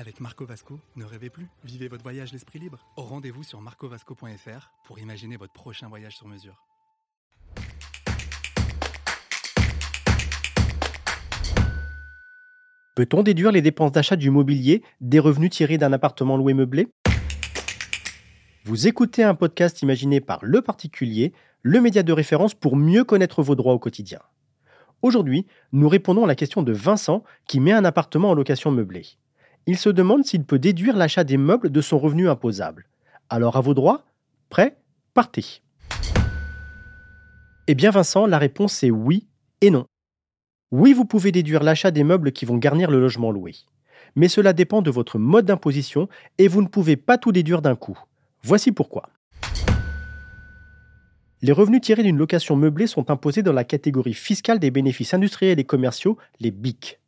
Avec Marco Vasco, ne rêvez plus, vivez votre voyage l'esprit libre. Au rendez-vous sur marcovasco.fr pour imaginer votre prochain voyage sur mesure. Peut-on déduire les dépenses d'achat du mobilier des revenus tirés d'un appartement loué meublé? Vous écoutez un podcast imaginé par Le Particulier, le média de référence pour mieux connaître vos droits au quotidien. Aujourd'hui, nous répondons à la question de Vincent qui met un appartement en location meublée. Il se demande s'il peut déduire l'achat des meubles de son revenu imposable. Alors à vos droits Prêt Partez Eh bien Vincent, la réponse est oui et non. Oui, vous pouvez déduire l'achat des meubles qui vont garnir le logement loué. Mais cela dépend de votre mode d'imposition et vous ne pouvez pas tout déduire d'un coup. Voici pourquoi. Les revenus tirés d'une location meublée sont imposés dans la catégorie fiscale des bénéfices industriels et commerciaux, les BIC.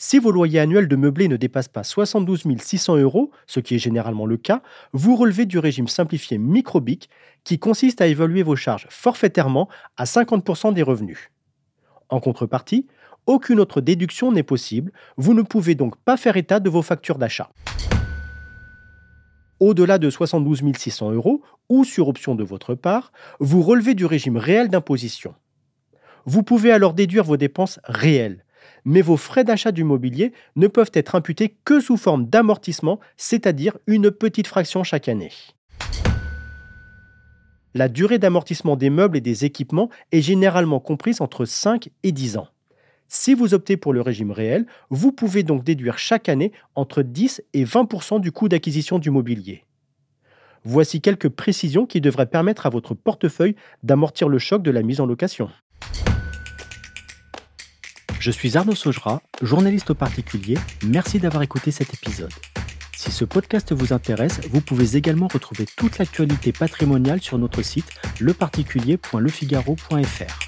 Si vos loyers annuels de meublé ne dépassent pas 72 600 euros, ce qui est généralement le cas, vous relevez du régime simplifié micro-BIC qui consiste à évaluer vos charges forfaitairement à 50% des revenus. En contrepartie, aucune autre déduction n'est possible, vous ne pouvez donc pas faire état de vos factures d'achat. Au-delà de 72 600 euros, ou sur option de votre part, vous relevez du régime réel d'imposition. Vous pouvez alors déduire vos dépenses réelles, mais vos frais d'achat du mobilier ne peuvent être imputés que sous forme d'amortissement, c'est-à-dire une petite fraction chaque année. La durée d'amortissement des meubles et des équipements est généralement comprise entre 5 et 10 ans. Si vous optez pour le régime réel, vous pouvez donc déduire chaque année entre 10 et 20% du coût d'acquisition du mobilier. Voici quelques précisions qui devraient permettre à votre portefeuille d'amortir le choc de la mise en location. Je suis Arnaud Saugera, journaliste au particulier. Merci d'avoir écouté cet épisode. Si ce podcast vous intéresse, vous pouvez également retrouver toute l'actualité patrimoniale sur notre site leparticulier.lefigaro.fr.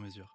mesure.